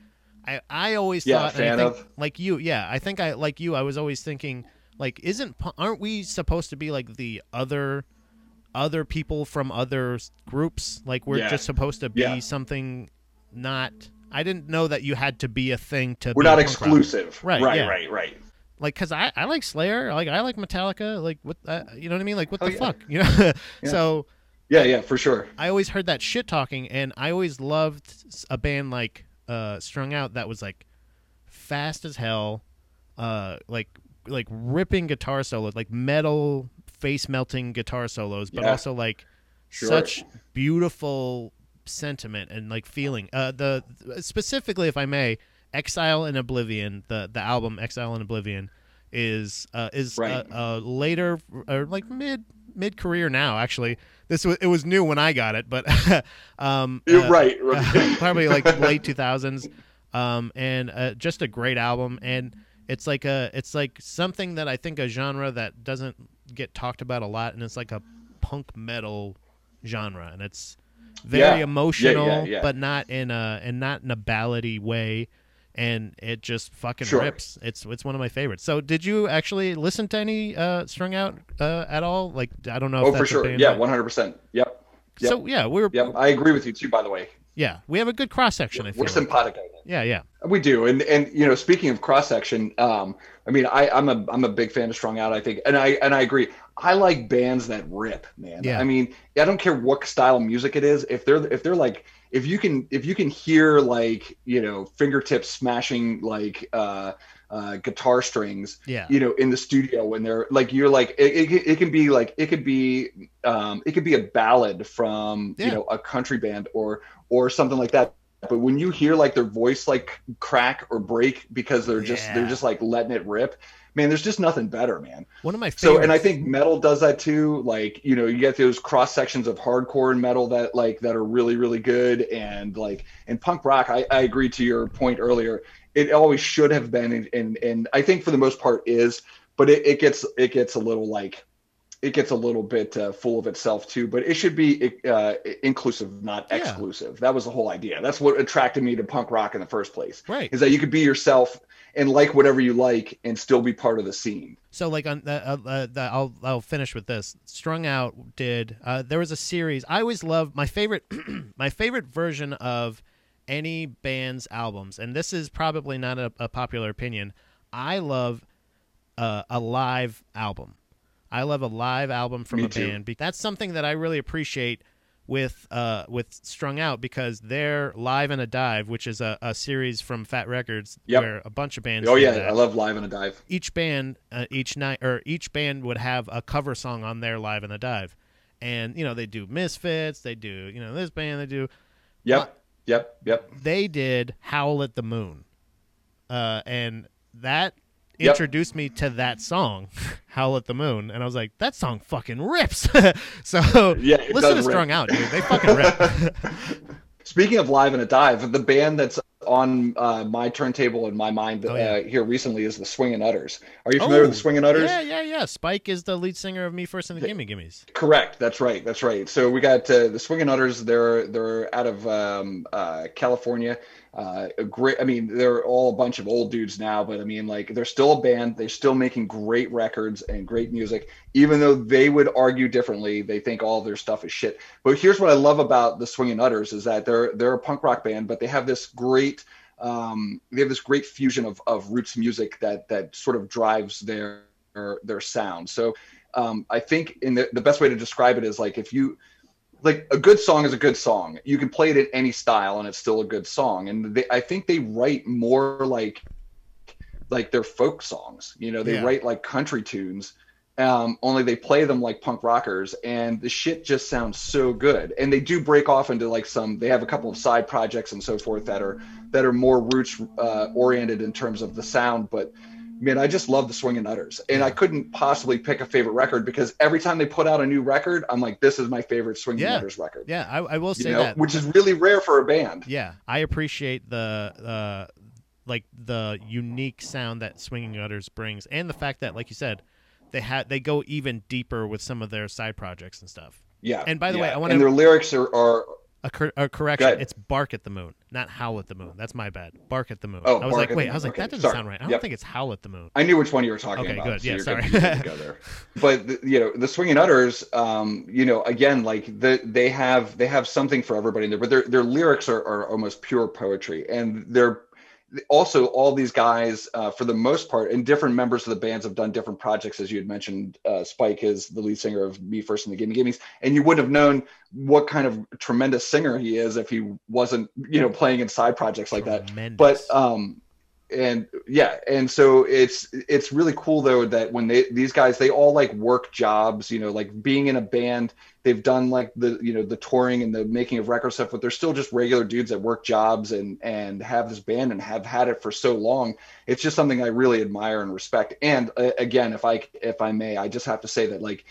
I I always Yeah, thought I think, of. like you yeah I think I like you I was always thinking like isn't aren't we supposed to be like the other other people from other groups like we're Yeah. just supposed to be Yeah. something not I didn't know that you had to be a thing to We're be not exclusive. Right, Right. yeah. Right. Right. like because I, I like Slayer like I like Metallica like what uh, you know what I mean like what Oh, the fuck you know (laughs) so Yeah. Yeah. For sure. I always heard that shit talking, and I always loved a band like uh, Strung Out that was like fast as hell, uh, like like ripping guitar solos, like metal face melting guitar solos, but Yeah. also like Sure. such beautiful sentiment and like feeling. Uh, the specifically, if I may, Exile in Oblivion, the the album Exile in Oblivion, is uh, is Right. a, a later or like mid mid career now. Actually, this was it was new when I got it, but (laughs) um, You're uh, right. (laughs) right. probably like (laughs) late 2000s um and uh, just a great album and it's like a it's like something that i think a genre that doesn't get talked about a lot and it's like a punk metal genre and it's very Yeah. emotional Yeah, yeah, but not in a and not in a ballady way and it just fucking Sure. rips it's it's one of my favorites so did you actually listen to any uh strung out uh at all like i don't know oh, for sure. Yeah. One hundred percent. Yep. Yep. so yeah we're Yep. I agree with you too. By the way, yeah we have a good cross section i feel we're like. simpatico. yeah yeah We do, and and you know, speaking of cross section, um, I mean, I I'm a I'm a big fan of Strung Out. I think, and I and I agree. I like bands that rip, man. Yeah. I mean, I don't care what style of music it is. If they're if they're like if you can if you can hear like you know fingertips smashing like uh, uh, guitar strings, yeah you know, in the studio when they're like you're like it, it, it can be like it could be um, it could be a ballad from Yeah. you know a country band or or something like that. But when you hear like their voice like crack or break because they're just Yeah. they're just like letting it rip, man, there's just nothing better, man. One of my So and I think metal does that too. Like you know, you get those cross sections of hardcore and metal that like that are really really good, and like and punk rock. I, I agree to your point earlier. It always should have been, and and, and I think for the most part is, but it, it gets it gets a little like it gets a little bit uh, full of itself too. But it should be uh, inclusive, not Yeah. exclusive. That was the whole idea. That's what attracted me to punk rock in the first place. right. Is that you could be yourself and like whatever you like and still be part of the scene. So like on uh, uh, uh, I'll I'll finish with this. Strung Out did uh, there was a series. I always love my favorite (clears throat) my favorite version of any band's albums, and this is probably not a, a popular opinion, I love uh, a live album. I love a live album from Me a too. band. That's something that I really appreciate with uh, with Strung Out because they're live in a dive, which is a, a series from Fat Wreck Chords Yep. where a bunch of bands. Oh yeah, that I love live in a dive. each band uh, each night or each band would have a cover song on their live in a dive and you know they do misfits they do you know this band they do Yep, yep, yep. they did howl at the moon uh, and that Yep. introduced me to that song (laughs) howl at the moon and i was like that song fucking rips (laughs) so Yeah, listen to rip. strung out dude they fucking rip (laughs) Speaking of live in a dive, the band that's on uh, my turntable in my mind Oh, yeah. uh, here recently is the Swingin' Utters. Are you familiar with the Swingin' Utters? yeah yeah yeah spike is the lead singer of me first and the gimme gimmes Correct. That's right. That's right. So we got uh, the Swingin' Utters. They're they're out of um, uh, California. Uh, a great. I mean, they're all a bunch of old dudes now, but I mean, like they're still a band. They're still making great records and great music, even though they would argue differently. They think all their stuff is shit. But here's what I love about the Swingin' Utters is that they're they're a punk rock band, but they have this great um, they have this great fusion of, of roots music that that sort of drives their their, their sound. So um, I think in the, the best way to describe it is like if you like a good song is a good song. You can play it in any style and it's still a good song. And they, I think they write more like like their folk songs. You know, they Yeah. write like country tunes. Um, only they play them like punk rockers, and the shit just sounds so good. And they do break off into like some. They have a couple of side projects and so forth that are that are more roots uh, oriented in terms of the sound. But man, I just love the Swingin' Utters, and I couldn't possibly pick a favorite record because every time they put out a new record, I'm like, this is my favorite Swingin' Yeah. Utters record. yeah i, I will You say know, that which is really rare for a band. Yeah, I appreciate the uh, like the unique sound that Swinging Utters brings, and the fact that, like you said, they had they go even deeper with some of their side projects and stuff. Yeah. And by the yeah. way, I wanna- and their lyrics are, are A, cor- a correction: it's "Bark at the Moon," not "Howl at the Moon." That's my bad. "Bark at the Moon." Oh, I was like, wait, I was like, Okay, that doesn't sorry. sound right. I don't Yep. think it's "Howl at the Moon." I knew which one you were talking Okay, about. good. so Yeah, you're sorry. good- good to go there. But the- you know, the Swinging Utters, um, you know, again, like the they have they have something for everybody in there, but their their lyrics are, are almost pure poetry, and they're also all these guys uh, for the most part and different members of the bands have done different projects as you had mentioned uh, spike is the lead singer of me first and the gimme gimmes and you wouldn't have known what kind of tremendous singer he is if he wasn't you know playing in side projects like that. But um and yeah and so it's it's really cool though that when they these guys they all like work jobs you know like being in a band they've done like the you know the touring and the making of record stuff but they're still just regular dudes that work jobs and and have this band and have had it for so long. It's just something i really admire and respect. And uh, again if i if i may i just have to say that like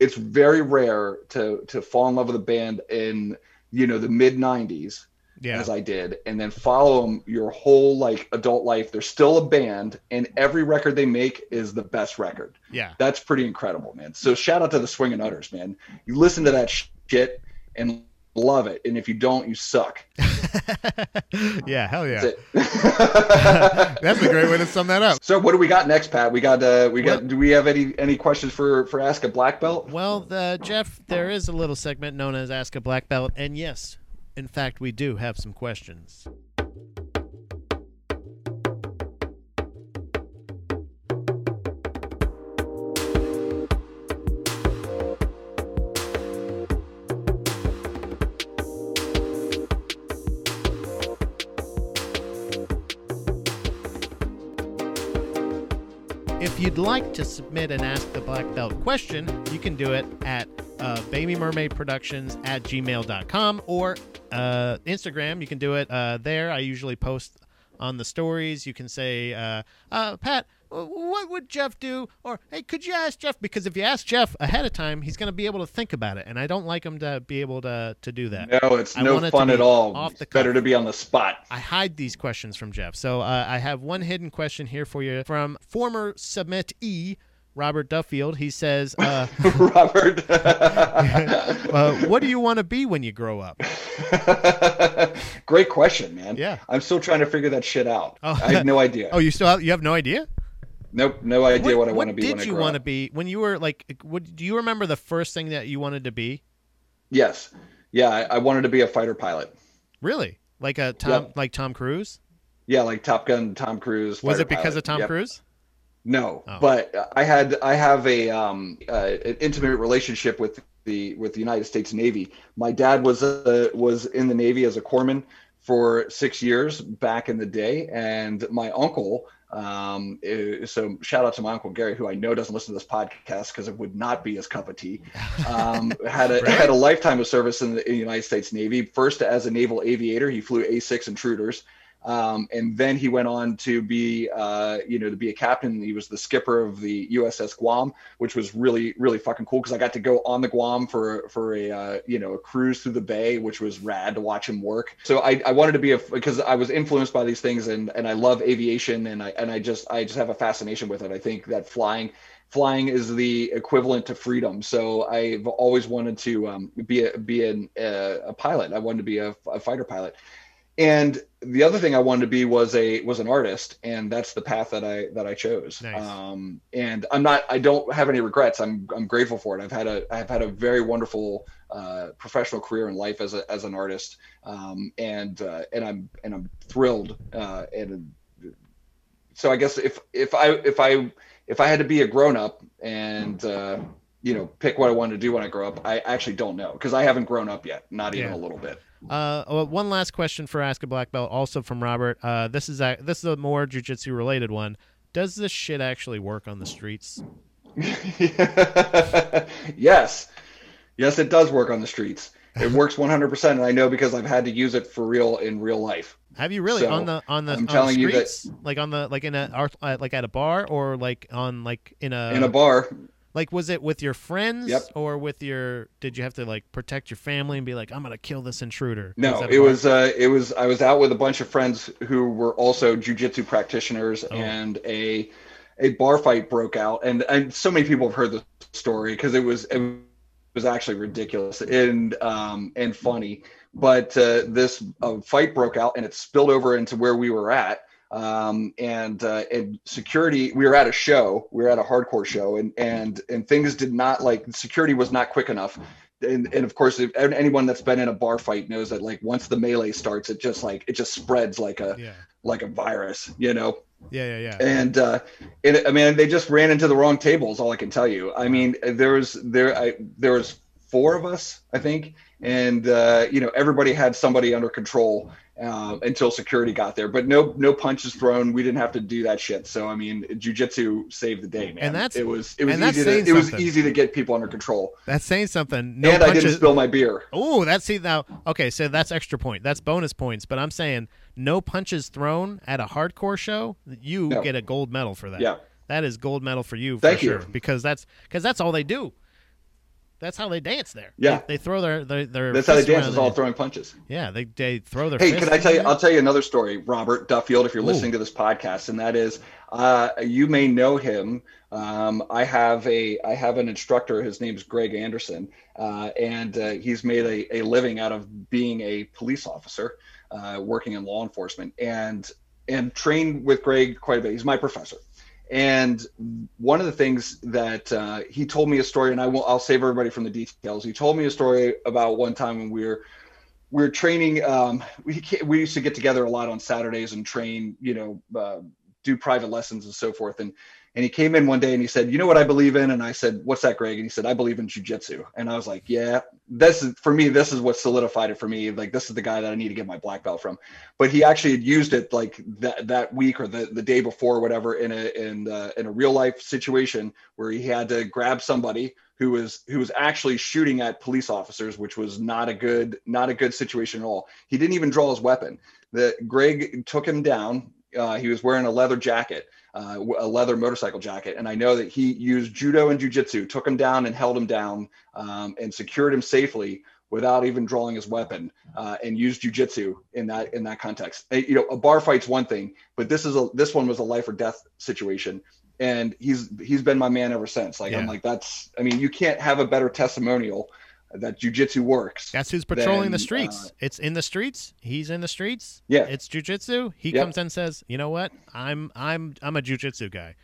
it's very rare to to fall in love with a band in you know the mid 90s yeah, as I did, and then follow them your whole like adult life. They're still a band, and every record they make is the best record. yeah, That's pretty incredible, man. So shout out to the Swingin' Utters, man. You listen to that shit and love it, and if you don't, you suck. (laughs) yeah. Hell yeah. That's. (laughs) That's a great way to sum that up. So what do we got next, Pat? We got uh we got Well- do we have any any questions for for Ask a Black Belt? Well, uh, Jeff, there is a little segment known as Ask a Black Belt, and yes, in fact, we do have some questions. If you'd like to submit an Ask the Black Belt question, you can do it at uh, Baby Mermaid Productions at gmail.com or uh, Instagram. You can do it uh, there. I usually post on the stories. You can say, uh, uh, Pat, what would Jeff do? Or, hey, could you ask Jeff? Because if you ask Jeff ahead of time, he's going to be able to think about it. And I don't like him to be able to, to do that. No, it's I no want it fun at all. off the better to be on the spot. I hide these questions from Jeff. So uh, I have one hidden question here for you from former submittee Robert Duffield. He says, uh, (laughs) Robert. (laughs) uh, "What do you want to be when you grow up?" (laughs) Great question, man. Yeah. I'm still trying to figure that shit out. Oh. I have no idea. Oh, you still have, you have no idea? Nope, no idea what, I want to be did when I you want to be when you were like? What, do you remember the first thing that you wanted to be? Yes. Yeah, I, I wanted to be a fighter pilot. Really? Like a Tom, yep. like Tom Cruise. Yeah, like Top Gun, Tom Cruise. Was it because pilot. of Tom yep. Cruise? No, oh. but I had I have a um uh, an intimate relationship with the with the United States Navy. My dad was a, was in the Navy as a corpsman for six years back in the day, and my uncle. Um, so shout out to my uncle Gary, who I know doesn't listen to this podcast because it would not be his cup of tea. Um, (laughs) had a right? had a lifetime of service in the, in the United States Navy. First as a naval aviator, he flew A6 intruders. Um, and then he went on to be, uh, you know, to be a captain. He was the skipper of the USS Guam, which was really, really fucking cool because I got to go on the Guam for for a, uh, you know, a cruise through the bay, which was rad to watch him work. So I, I wanted to be a because I was influenced by these things and and I love aviation and I and I just I just have a fascination with it. I think that flying flying is the equivalent to freedom. So I've always wanted to um, be a be an, uh, a pilot. I wanted to be a, a fighter pilot and the other thing I wanted to be was a was an artist, and that's the path that I that I chose. Nice. Um, and I'm not I don't have any regrets. I'm I'm grateful for it. I've had a I've had a very wonderful uh, professional career in life as a as an artist, um, and uh, and I'm and I'm thrilled. Uh, and so I guess if if I if I if I had to be a grown up and uh, you know pick what I wanted to do when I grow up, I actually don't know because I haven't grown up yet, not even yeah. a little bit. Uh, well, one last question for Ask a Black Belt, also from Robert. Uh, this is a this is a more jujitsu related one. Does this shit actually work on the streets? (laughs) yes, yes, it does work on the streets. It works 100%, and I know because I've had to use it for real in real life. Have you really so, on the on the, I'm on telling the streets, you that, like on the like in a like at a bar or like on like in a in a bar like, was it with your friends yep. or with your? Did you have to like protect your family and be like, "I'm gonna kill this intruder"? No, was it was. Uh, it was. I was out with a bunch of friends who were also jujitsu practitioners, oh. and a a bar fight broke out, and and so many people have heard the story because it was it was actually ridiculous and um and funny. But uh, this uh, fight broke out, and it spilled over into where we were at um, and uh, and security. We were at a show. We were at a hardcore show, and and and things did not like security was not quick enough. And, and of course, if anyone that's been in a bar fight knows that like once the melee starts, it just like it just spreads like a yeah. like a virus, you know. Yeah, yeah, yeah. And uh, it, I mean, they just ran into the wrong tables. All I can tell you. I mean, there was there I there was four of us, I think, and uh, you know everybody had somebody under control uh, until security got there. But no, no punches thrown. We didn't have to do that shit. So I mean, jujitsu saved the day, man. And that's it was it was easy to it was easy to get people under control. That's saying something. No and punches. I didn't spill my beer. Oh, that's see now. Okay, so that's extra point. That's bonus points. But I'm saying no punches thrown at a hardcore show. You no. get a gold medal for that. Yeah. That is gold medal for you for Thank sure you. because that's because that's all they do. That's how they dance there. Yeah, they, they throw their their. their That's how they dance is all throwing punches. Yeah, they they throw their. Hey, can I tell you? I'll tell you another story, Robert Duffield, if you're Ooh. listening to this podcast, and that is, uh, you may know him. Um, I have a I have an instructor. His name is Greg Anderson, uh, and uh, he's made a, a living out of being a police officer, uh, working in law enforcement, and and trained with Greg quite a bit. He's my professor. And one of the things that uh, he told me a story, and I will I'll save everybody from the details. He told me a story about one time when we were we were training. Um, we we used to get together a lot on Saturdays and train, you know, uh, do private lessons and so forth. And and he came in one day and he said, "You know what I believe in?" And I said, "What's that, Greg?" And he said, "I believe in jujitsu." And I was like, "Yeah, this is for me. This is what solidified it for me. Like this is the guy that I need to get my black belt from." But he actually had used it like that that week or the, the day before, or whatever, in a in uh, in a real life situation where he had to grab somebody who was who was actually shooting at police officers, which was not a good not a good situation at all. He didn't even draw his weapon. The Greg took him down. Uh, he was wearing a leather jacket uh, a leather motorcycle jacket. And I know that he used judo and jujitsu, took him down and held him down um, and secured him safely without even drawing his weapon uh, and used jujitsu in that in that context. You know, a bar fight's one thing, but this is a this one was a life or death situation. And he's he's been my man ever since. Like yeah. I'm like that's I mean you can't have a better testimonial that jujitsu works. That's who's patrolling than, the streets. Uh, it's in the streets. He's in the streets. Yeah, it's jujitsu. He yep. comes and says, "You know what? I'm I'm I'm a jujitsu guy."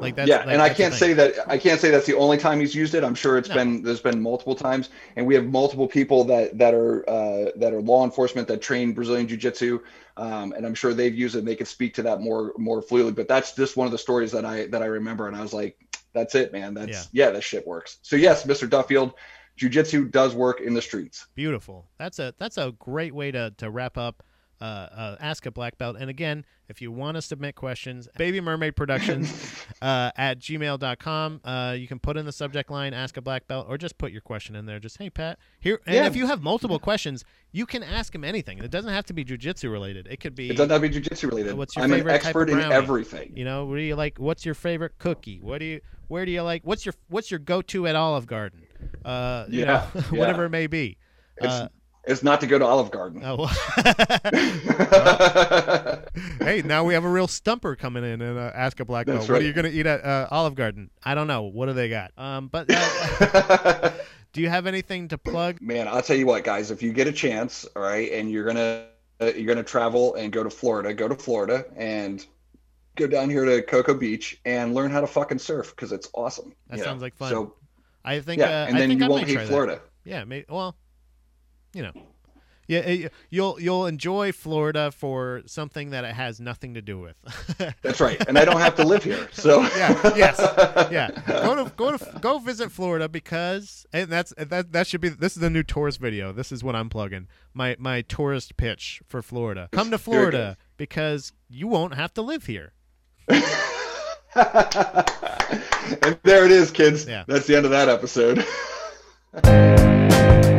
Like that's yeah, like, and I can't say that I can't say that's the only time he's used it. I'm sure it's No. been there's been multiple times, and we have multiple people that that are uh, that are law enforcement that train Brazilian Jiu Jitsu, um, and I'm sure they've used it. and They could speak to that more more fluidly. But that's just one of the stories that I that I remember, and I was like, that's it, man. That's yeah, that shit works. So yes, Mr. Duffield, Jiu Jitsu does work in the streets. Beautiful. That's a that's a great way to to wrap up. Uh, uh, ask a black belt. And again, if you want to submit questions, Baby Mermaid Productions (laughs) uh, at gmail.com. Uh, you can put in the subject line, ask a black belt, or just put your question in there. Just, hey, Pat, here. And Yeah. if you have multiple questions, you can ask him anything. It doesn't have to be jujitsu related. It could be, It doesn't have to be Jiu Jitsu related. What's your I'm an favorite of expert in everything. you know, what do you like? What's your favorite cookie? What do you, where do you like, what's your, what's your go to at Olive Garden? Uh, you Yeah, know, (laughs) yeah. whatever it may be. It's It's not to go to Olive Garden. oh, (laughs) (laughs) hey, now we have a real stumper coming in and uh, ask a black belt. That's What are you going to eat at uh, Olive Garden? I don't know. What do they got? Um, but uh, (laughs) do you have anything to plug? Man, I'll tell you what, guys. If you get a chance, all right, and you're gonna uh, you're gonna travel and go to Florida, go to Florida and go down here to Cocoa Beach and learn how to fucking surf because it's awesome. That sounds know? like fun. So I think. yeah, uh, and I then think you I won't hate try that. Florida. Yeah, may, well, you know, yeah, eh, you'll you'll enjoy Florida for something that it has nothing to do with. (laughs) That's right, and I don't have to live here. So Yeah, yes, yeah. Go to go to go visit Florida because and that's that that should be this is the new tourist video. This is what I'm plugging. My my tourist pitch for Florida. Come to Florida because you won't have to live here. (laughs) and there it is, kids. Yeah. That's the end of that episode. (laughs)